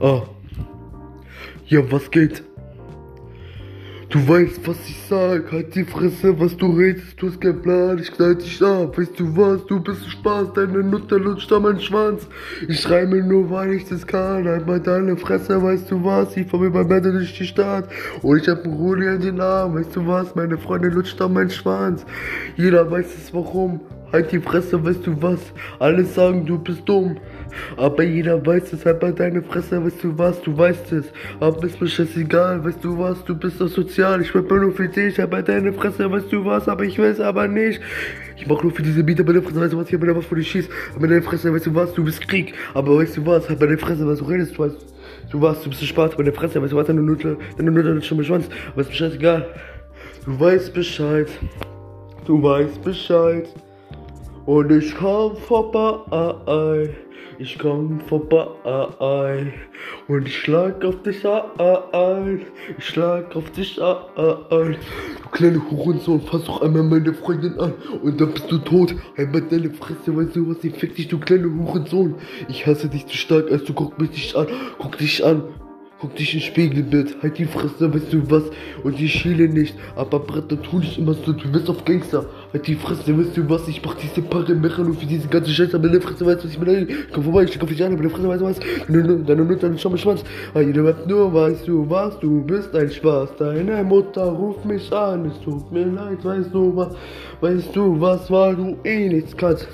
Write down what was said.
Ah. Ja, was geht? Du weißt, was ich sag, halt die Fresse, was du redest, du hast keinen Plan, ich knall dich ab, weißt du was, du bist ein Spaß, deine Nutter lutscht an meinen Schwanz, ich reime nur, weil ich das kann, halt mal deine Fresse, weißt du was, ich fahr mir beim Bett durch die Stadt, und ich hab einen Rudi in den Arm, weißt du was, meine Freundin lutscht an meinen Schwanz, jeder weiß es warum, halt die Fresse, weißt du was, alle sagen, du bist dumm, aber jeder weiß es, halt mal deine Fresse, weißt du was, du weißt es. Aber ist mir scheißegal, weißt du was, du bist doch sozial. Ich rappe nur für dich, halt mal deine Fresse, weißt du was, aber ich weiß aber nicht. Ich mach nur für diese Mieter meine Fresse, weißt du was, ich hab mir was vor dir schieß. Aber deine Fresse, weißt du was, du bist Krieg. Aber weißt du was, halt meine Fresse, was du redest, du weißt. Du warst, du bist ein Spaß, meine Fresse, weißt du was, deine Nutte, deine Nutte hat schon mein Schwanz. Aber ist mir scheißegal. Du weißt Bescheid. Du weißt Bescheid. Und ich komm vorbei. Ich komm vorbei und ich schlag auf dich ein. Ich schlag auf dich ein. Du kleine Hurensohn, fass doch einmal meine Freundin an und dann bist du tot. Einmal deine Fresse, weißt du was, ich fick dich, du kleine Hurensohn. Ich hasse dich zu stark, als du guck mich nicht an. Guck dich an. Guck dich ins Spiegelbild, halt die Fresse, weißt du was? Und ich schiele nicht, aber Bretter tu nicht immer so, du bist auf Gangster. Halt die Fresse, weißt du was? Ich mach diese Parameter nur für diese ganze Scheiße, aber deine Fresse, weißt du was ich meine? Komm vorbei, ich komm dich an, aber deine Fresse, weißt du was? Deine Mutter, Schau Schwanz. Ah, jeder rappt nur, weißt du was? Du bist ein Spaß. Deine Mutter ruft mich an, es tut mir leid, weißt du was? Weißt du was, weil du eh nichts kannst.